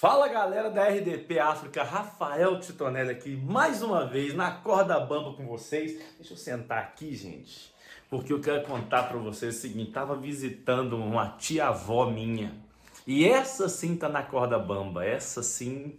Fala galera da RDP África, Rafael Titonelli aqui, mais uma vez na corda bamba com vocês. Deixa eu sentar aqui, gente, porque eu quero contar para vocês o seguinte: tava visitando uma tia-avó minha e essa sim tá na corda bamba, essa sim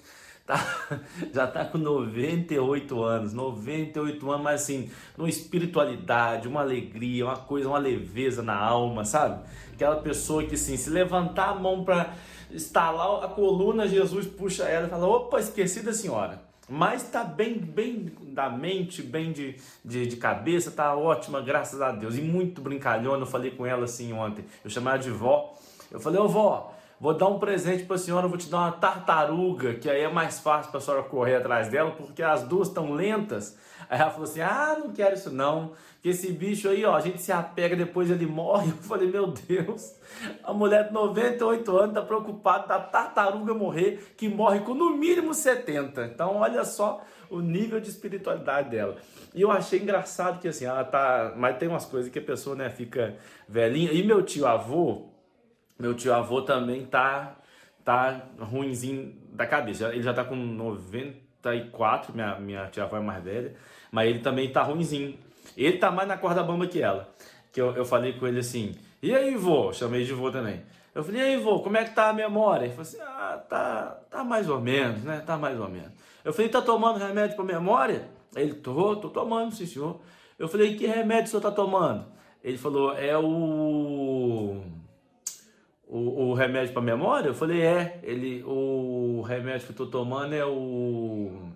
tá, já tá com 98 anos, 98 anos, mas assim, uma espiritualidade, uma alegria, uma coisa, uma leveza na alma, sabe? Aquela pessoa que assim, se levantar a mão para estalar a coluna, Jesus puxa ela e fala: opa, esqueci da senhora. Mas tá bem, bem da mente, bem de, de, de, cabeça, tá ótima, graças a Deus. E muito brincalhona, eu falei com ela assim ontem. Eu chamei ela de vó. Eu falei, ô vó, vou dar um presente para a senhora, vou te dar uma tartaruga, que aí é mais fácil para a senhora correr atrás dela, porque as duas estão lentas. Aí ela falou assim: ah, não quero isso não, que esse bicho aí, ó, a gente se apega, depois ele morre. Eu falei: meu Deus, a mulher de 98 anos está preocupada da tartaruga morrer, que morre com no mínimo 70. Então, olha só o nível de espiritualidade dela. E eu achei engraçado que assim, ela tá. Mas tem umas coisas que a pessoa, né, fica velhinha. E meu tio avô, meu tio avô também tá, tá ruimzinho da cabeça. Ele já tá com 94, minha, minha tia avó é mais velha, mas ele também tá ruimzinho. Ele tá mais na corda bamba que ela. Que eu, eu falei com ele assim, e aí, vô? Chamei de vô também. Eu falei, e aí, vô, como é que tá a memória? Ele falou assim, ah, tá, tá mais ou menos, né? Tá mais ou menos. Eu falei, tá tomando remédio para memória? Ele, tô, tô tomando, sim, senhor. Eu falei, que remédio o senhor tá tomando? Ele falou, é o o, o remédio para memória? Eu falei, é. Ele, o remédio que eu tô tomando é o.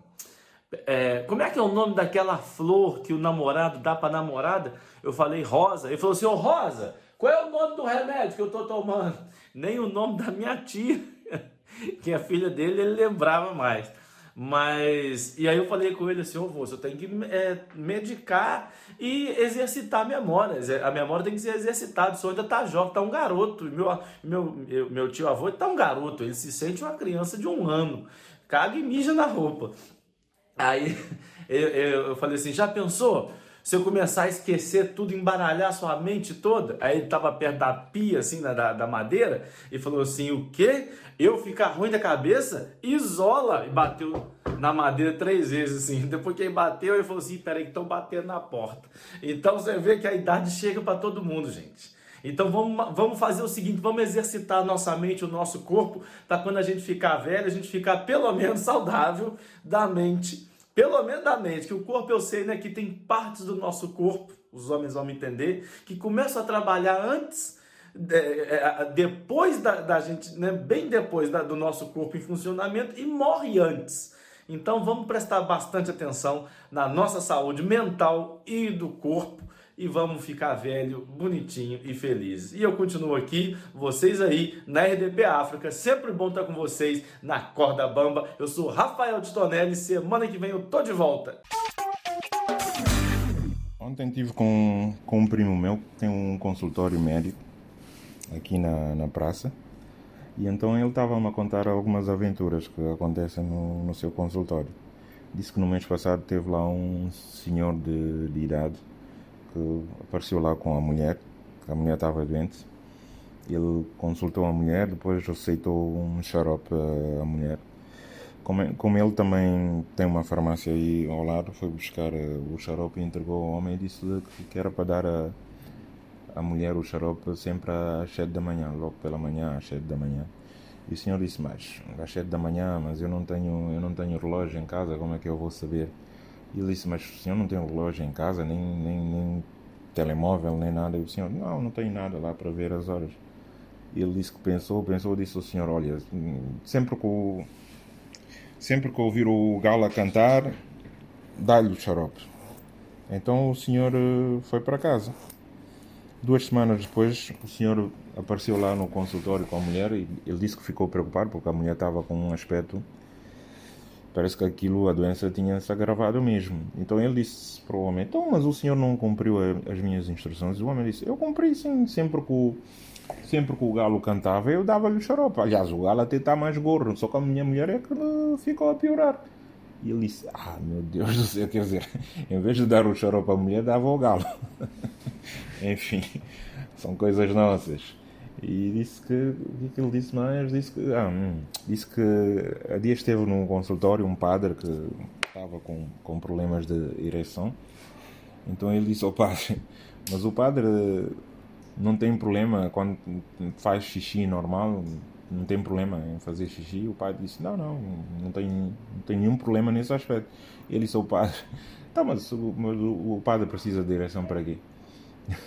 É, como é que é o nome daquela flor que o namorado dá para namorada? Eu falei rosa. Ele falou assim: Ô oh, Rosa, qual é o nome do remédio que eu tô tomando? Nem o nome da minha tia, que é filha dele, ele lembrava mais. Mas, e aí eu falei com ele assim, ô oh, você tem que é, medicar e exercitar a memória. A memória tem que ser exercitada. O senhor ainda tá jovem, tá um garoto. Meu, meu, meu tio avô tá um garoto, ele se sente uma criança de um ano. Caga e mija na roupa. Aí eu, eu, eu falei assim, já pensou? Eu começar a esquecer tudo, embaralhar sua mente toda, aí ele estava perto da pia, assim, da, da madeira, e falou assim: o quê? Eu ficar ruim da cabeça? Isola! E bateu na madeira três vezes, assim. Depois que ele bateu, ele falou assim: peraí, que estão batendo na porta. Então você vê que a idade chega para todo mundo, gente. Então vamos, vamos fazer o seguinte: vamos exercitar a nossa mente, o nosso corpo, para quando a gente ficar velho, a gente ficar pelo menos saudável da mente pelo menos da mente, que o corpo eu sei né, que tem partes do nosso corpo, os homens vão me entender, que começam a trabalhar antes, é, é, depois da, da gente, né, bem depois da, do nosso corpo em funcionamento e morre antes. Então vamos prestar bastante atenção na nossa saúde mental e do corpo e vamos ficar velho, bonitinho e feliz. E eu continuo aqui, vocês aí na RDP África, sempre bom estar com vocês na corda bamba. Eu sou Rafael de Tonelli, semana que vem eu tô de volta. Ontem tive com, com um primo meu que tem um consultório médico aqui na, na praça. E então ele estava-me a contar algumas aventuras que acontecem no, no seu consultório. Disse que no mês passado teve lá um senhor de, de idade que apareceu lá com a mulher, a mulher estava doente. Ele consultou a mulher, depois aceitou um xarope à mulher. Como, como ele também tem uma farmácia aí ao lado, foi buscar eh, o xarope e entregou ao homem e disse-lhe que era para dar a, a mulher o xarope sempre às 7 da manhã, logo pela manhã, às 7 da manhã. E o senhor disse, mas às 7 da manhã, mas eu não tenho, eu não tenho relógio em casa, como é que eu vou saber? E ele disse, mas o senhor não tem relógio em casa, nem, nem, nem telemóvel, nem nada. E o senhor, não, não tem nada lá para ver as horas. E ele disse que pensou, pensou, disse ao senhor, olha, sempre que, o, sempre que ouvir o galo a cantar, dá-lhe o xarope. Então o senhor eh, foi para casa. Duas semanas depois, o senhor apareceu lá no consultório com a mulher e ele disse que ficou preocupado porque a mulher estava com um aspecto parece que aquilo, a doença tinha se agravado mesmo. Então ele disse para o homem: Então, mas o senhor não cumpriu as minhas instruções? O homem disse: Eu cumpri sim, sempre que o, sempre que o galo cantava, eu dava-lhe xarope. Aliás, o galo até está mais gordo, só que a minha mulher é que ficou a piorar. E ele disse: Ah, meu Deus do céu, quer dizer, em vez de dar o xarope à mulher, dava o galo. Enfim, são coisas nossas. E disse que. O é que ele disse mais? Disse que. Ah, hum, disse que a dia esteve num consultório um padre que estava com, com problemas de ereção. Então ele disse ao padre: Mas o padre não tem problema quando faz xixi normal, não tem problema em fazer xixi. O padre disse: Não, não, não tem, não tem nenhum problema nesse aspecto. Ele disse ao padre: Tá, mas, mas o, padre precisa de direção para quê?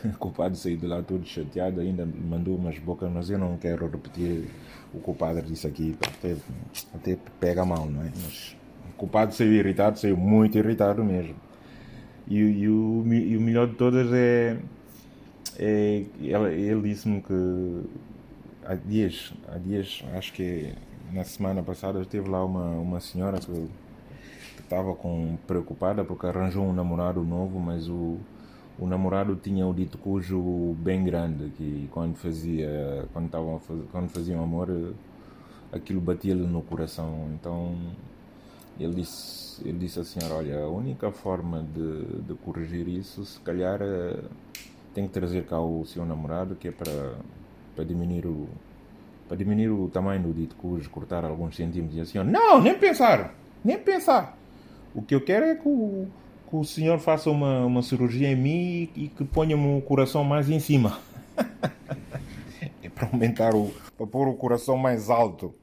O culpado saiu de lá todo chateado, ainda mandou umas bocas, mas eu não quero repetir o que o padre disse aqui, até, até pega mal, não é? Mas o culpado saiu irritado, saiu muito irritado mesmo. E, e, o, e o melhor de todas é, é ele, ele disse-me que há dias, há dias, acho que na semana passada, teve lá uma, uma senhora que estava com, preocupada porque arranjou um namorado novo, mas o o namorado tinha o dito cujo bem grande que quando fazia quando estavam quando faziam amor aquilo batia-lhe no coração. Então ele disse ele disse senhora olha a única forma de, de corrigir isso se calhar eh, tem que trazer cá o seu namorado que é para para diminuir o para diminuir o tamanho do dito cujo cortar alguns centímetros. E assim não nem pensar nem pensar. O que eu quero é que o que o senhor faça uma, uma cirurgia em mim e, que ponha-me o coração mais em cima. é para aumentar o. para pôr o coração mais alto.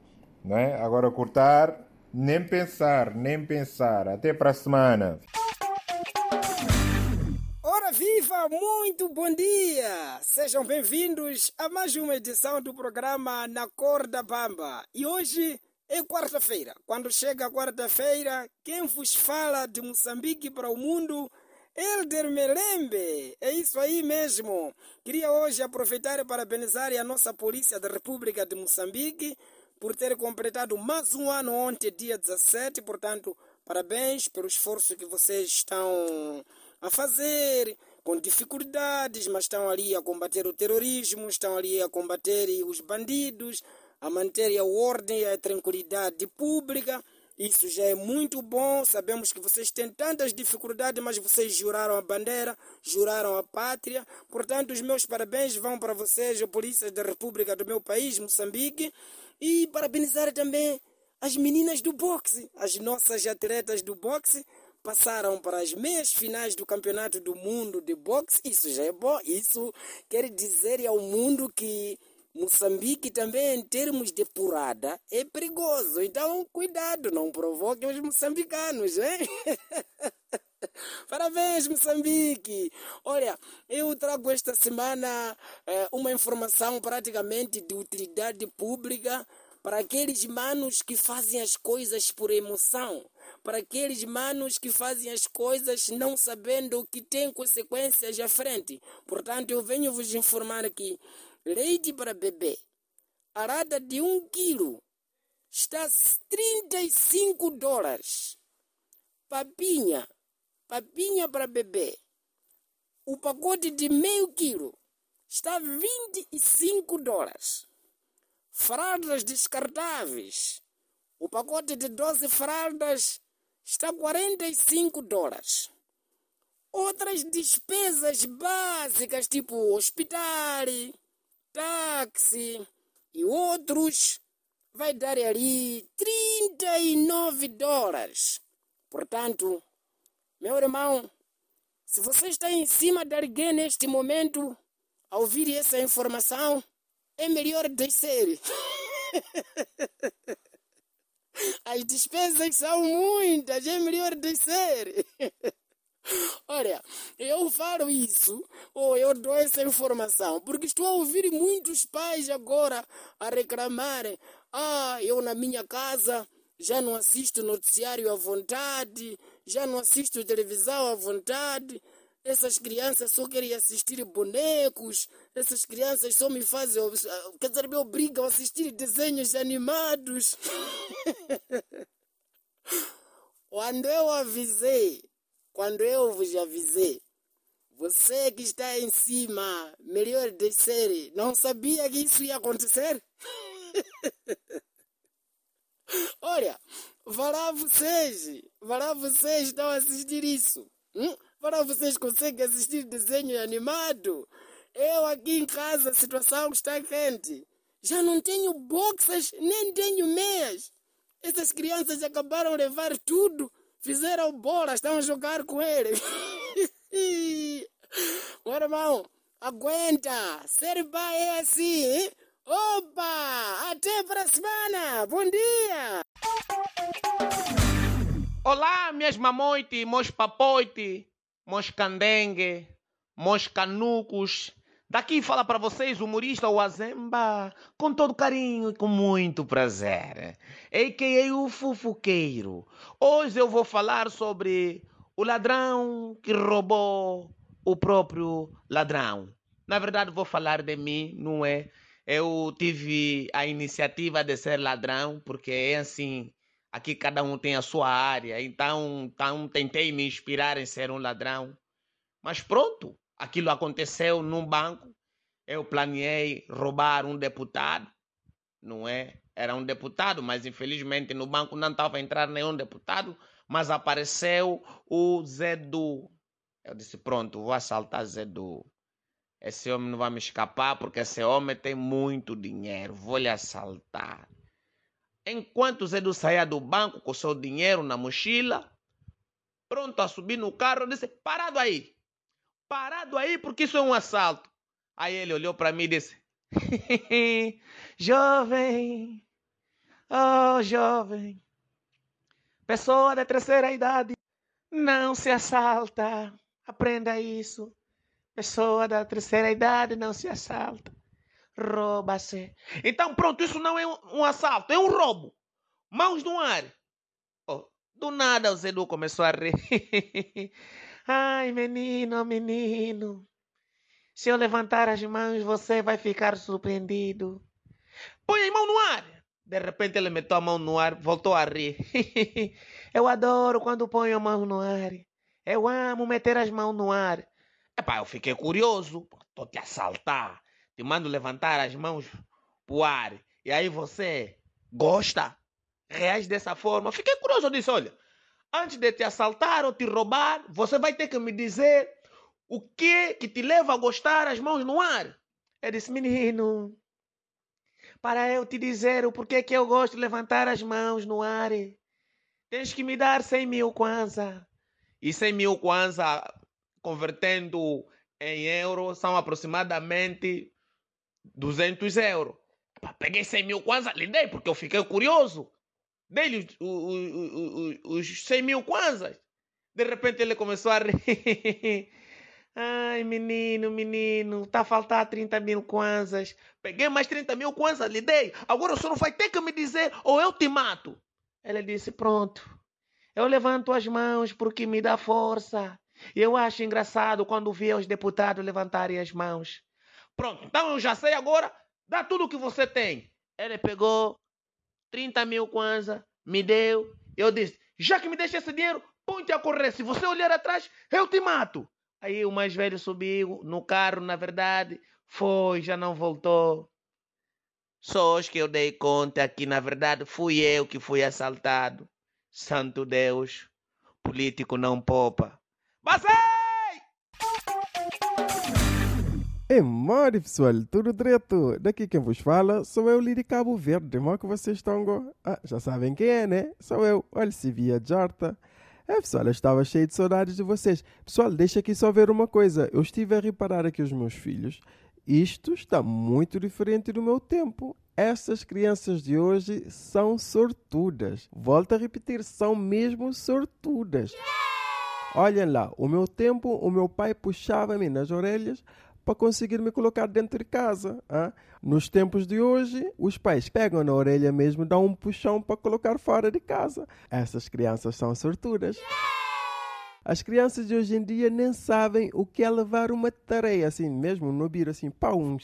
Né? Agora cortar, nem pensar, nem pensar. Até para a semana. Ora viva, muito bom dia! Sejam bem-vindos a mais uma edição do programa Na Cor da Bamba. E hoje é quarta-feira. Quando chega quarta-feira, quem vos fala de Moçambique para o mundo Elder Melembe, é isso aí mesmo. Queria hoje aproveitar e parabenizar a nossa Polícia da República de Moçambique por ter completado mais um ano ontem, dia 17. Portanto, parabéns pelo esforço que vocês estão a fazer com dificuldades, mas estão ali a combater o terrorismo, estão ali a combater os bandidos, a manter a ordem e a tranquilidade pública. Isso já é muito bom. Sabemos que vocês têm tantas dificuldades, mas vocês juraram a bandeira, juraram a pátria. Portanto, os meus parabéns vão para vocês, a Polícia da República do meu país, Moçambique. E parabenizar também as meninas do boxe, as nossas atletas do boxe. Passaram para as meias finais do Campeonato do Mundo de Boxe. Isso já é bom. Isso quer dizer ao mundo que Moçambique também, em termos de purada, é perigoso. Então, cuidado, não provoquem os moçambicanos, hein? Parabéns, Moçambique! Olha, eu trago esta semana eh, uma informação praticamente de utilidade pública para aqueles manos que fazem as coisas por emoção, para aqueles manos que fazem as coisas não sabendo que tem consequências à frente. Portanto, eu venho vos informar aqui leite para bebê, arada de um quilo, está 35 dólares. Papinha, papinha para bebê, o pacote de meio quilo está 25 dólares. Fraldas descartáveis, o pacote de 12 fraldas está 45 dólares. Outras despesas básicas, tipo hospital, táxi e outros, vai dar ali 39 dólares. Portanto, meu irmão, se você está em cima de alguém neste momento, a ouvir essa informação, é melhor descer. As despesas são muitas, é melhor descer. Olha, eu falo isso, ou eu dou essa informação, porque estou a ouvir muitos pais agora a reclamarem: ah, eu na minha casa já não assisto noticiário à vontade, já não assisto televisão à vontade. Essas crianças só querem assistir bonecos, essas crianças só me fazem, quer dizer, me obrigam a assistir desenhos animados. Quando eu avisei quando eu vos avisei, você que está em cima, melhor descer, não sabia que isso ia acontecer? Olha, para vocês, para vocês estão a assistir isso. Hum? Vocês conseguem assistir desenho animado. Eu aqui em casa, a situação está quente. Já não tenho boxas, nem tenho meias. Essas crianças acabaram levar tudo, fizeram bola, estão a jogar com ele. Meu irmão, aguenta. Ser pai é assim? Opa! Até para semana! Bom dia! Olá, minhas mamoite, meus papoite, meus candengue, meus canucos. Daqui fala para vocês o humorista Wazemba, com todo carinho e com muito prazer. A.K.A. o Fufuqueiro. Hoje eu vou falar sobre o ladrão que roubou o próprio ladrão. Na verdade, vou falar de mim, não é? Eu tive a iniciativa de ser ladrão, porque é assim, aqui cada um tem a sua área, então, então tentei me inspirar em ser um ladrão. Mas pronto, aquilo aconteceu num banco. Eu planeei roubar um deputado, não é? Era um deputado, mas infelizmente no banco não estava a entrar nenhum deputado, mas apareceu o Zedu. Eu disse: pronto, vou assaltar Zedu. Esse homem não vai me escapar porque esse homem tem muito dinheiro. Vou lhe assaltar. Enquanto Zedu saía do banco com seu dinheiro na mochila, pronto a subir no carro, disse: Parado aí. Parado aí porque isso é um assalto. Aí ele olhou para mim e disse: Jovem, oh jovem, pessoa da terceira idade, não se assalta. Aprenda isso. Pessoa da terceira idade não se assalta. Rouba-se. Então, pronto, isso não é um, um, assalto, é um roubo. Mãos no ar. Oh, do nada o Zedu começou a rir. Ai, menino, menino. Se eu levantar as mãos, você vai ficar surpreendido. Põe a mão no ar. De repente ele meteu a mão no ar, voltou a rir. eu adoro quando ponho a mão no ar. Eu amo meter as mãos no ar. Epá, eu fiquei curioso. Estou te assaltar. Te mando levantar as mãos pro ar. E aí você gosta? Reage dessa forma. Fiquei curioso. Eu disse, olha, antes de te assaltar ou te roubar, você vai ter que me dizer o que que te leva a gostar as mãos no ar. Eu disse, menino, para eu te dizer o porquê que eu gosto de levantar as mãos no ar, tens que me dar 100 mil kwanza. E 100 mil kwanza convertendo em euros, são aproximadamente 200 euros. Peguei 100 mil kwanza, lhe dei, porque eu fiquei curioso. Dei-lhe os, os, os 100 mil kwanzas. De repente ele começou a rir. Ai, menino, menino, tá a faltar 30 mil kwanzas. Peguei mais 30 mil kwanzas, lhe dei. Agora o senhor vai ter que me dizer ou eu te mato. Ela disse, pronto. Eu levanto as mãos porque me dá força. Eu acho engraçado quando vê os deputados levantarem as mãos. Pronto, então eu já sei agora. Dá tudo o que você tem. Ele pegou 30 mil kwanza, me deu. Eu disse: já que me deixa esse dinheiro, ponte a correr. Se você olhar atrás, eu te mato. Aí o mais velho subiu no carro, na verdade, foi, já não voltou. Só hoje que eu dei conta que, na verdade, fui eu que fui assaltado. Santo Deus, político não popa. Passei! Mori, pessoal, tudo direto. Daqui quem vos fala sou eu, Liri Cabo Verde. Mal que vocês estão. Ah, já sabem quem é, né? Sou eu, olha, Via Jarta. É, pessoal, eu estava cheio de saudades de vocês. Pessoal, deixa aqui só ver uma coisa. Eu estive a reparar aqui os meus filhos. Isto está muito diferente do meu tempo. Essas crianças de hoje são sortudas. Volto a repetir, são mesmo sortudas. Olhem lá, o meu tempo, o meu pai puxava-me nas orelhas para conseguir me colocar dentro de casa. Hein? Nos tempos de hoje, os pais pegam na orelha mesmo, dão um puxão para colocar fora de casa. Essas crianças são sortudas. As crianças de hoje em dia nem sabem o que é levar uma tarefa assim, mesmo no biro assim, pau, um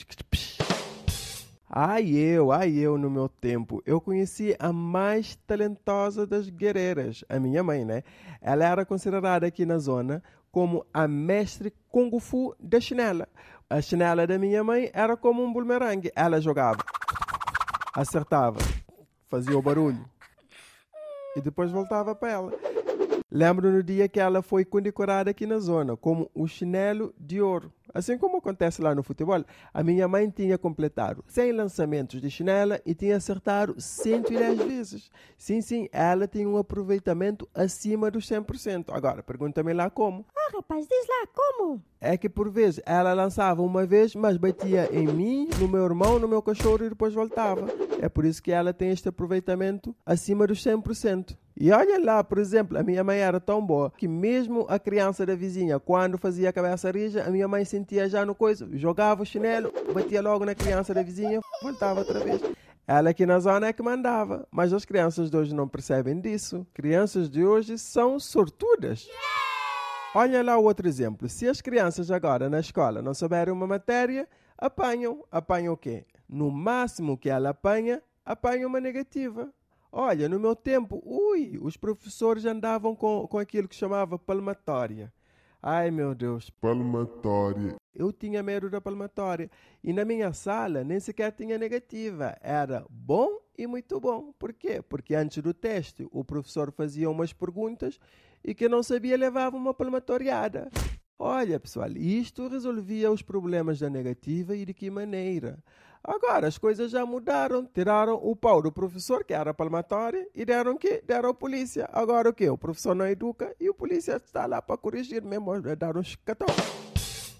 Ai eu, ai eu no meu tempo, eu conheci a mais talentosa das guerreiras, a minha mãe, né? Ela era considerada aqui na zona como a mestre Kung Fu da chinela. A chinela da minha mãe era como um bumerangue. Ela jogava, acertava, fazia o barulho e depois voltava para ela. Lembro no dia que ela foi condecorada aqui na zona como o chinelo de ouro. Assim como acontece lá no futebol. A minha mãe tinha completado 100 lançamentos de chinela e tinha acertado 110 vezes. Sim, sim, ela tem um aproveitamento acima dos 100%. Agora, pergunta-me lá como. Ah, rapaz, diz lá, como? É que por vezes ela lançava uma vez, mas batia em mim, no meu irmão, no meu cachorro e depois voltava. É por isso que ela tem este aproveitamento acima dos 100%. E olha lá, por exemplo, a minha mãe era tão boa que mesmo a criança da vizinha, quando fazia a cabeça rija, a minha mãe sentia já no coisa, jogava o chinelo, batia logo na criança da vizinha, voltava outra vez. Ela aqui na zona é que mandava, mas as crianças de hoje não percebem disso. Crianças de hoje são sortudas. Olha lá o outro exemplo. Se as crianças agora na escola não souberem uma matéria, apanham. Apanham o quê? No máximo que ela apanha, apanha uma negativa. Olha, no meu tempo, ui, os professores andavam com, com aquilo que chamava palmatória. Ai meu Deus, Palmatória. eu tinha medo da palmatória. E na minha sala nem sequer tinha negativa. Era bom e muito bom. Por quê? Porque antes do teste o professor fazia umas perguntas e quem não sabia levava uma palmatoriada. Olha, pessoal, isto resolvia os problemas da negativa e de que maneira? Agora as coisas já mudaram. Tiraram o pau do professor, que era palmatória, e deram o quê? Deram a polícia. Agora o quê? O professor não educa e o polícia está lá para corrigir mesmo, a dar uns catão.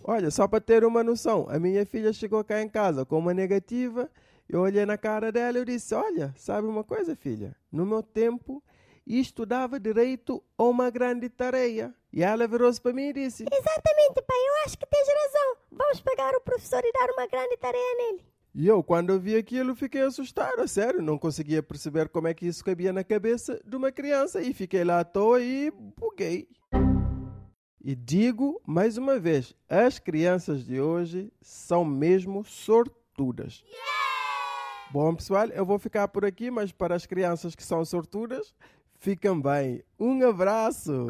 Olha, só para ter uma noção, a minha filha chegou cá em casa com uma negativa. Eu olhei na cara dela e disse: Olha, sabe uma coisa, filha? No meu tempo, isto dava direito a uma grande tarefa. E ela virou-se para mim e disse: Exatamente, pai, eu acho que tens razão. Vamos pegar o professor e dar uma grande tarefa nele. E eu, quando eu vi aquilo, fiquei assustado, a sério. Não conseguia perceber como é que isso cabia na cabeça de uma criança. E fiquei lá à toa e buguei. E digo mais uma vez: as crianças de hoje são mesmo sortudas. Bom, pessoal, eu vou ficar por aqui, mas para as crianças que são sortudas, fiquem bem. Um abraço!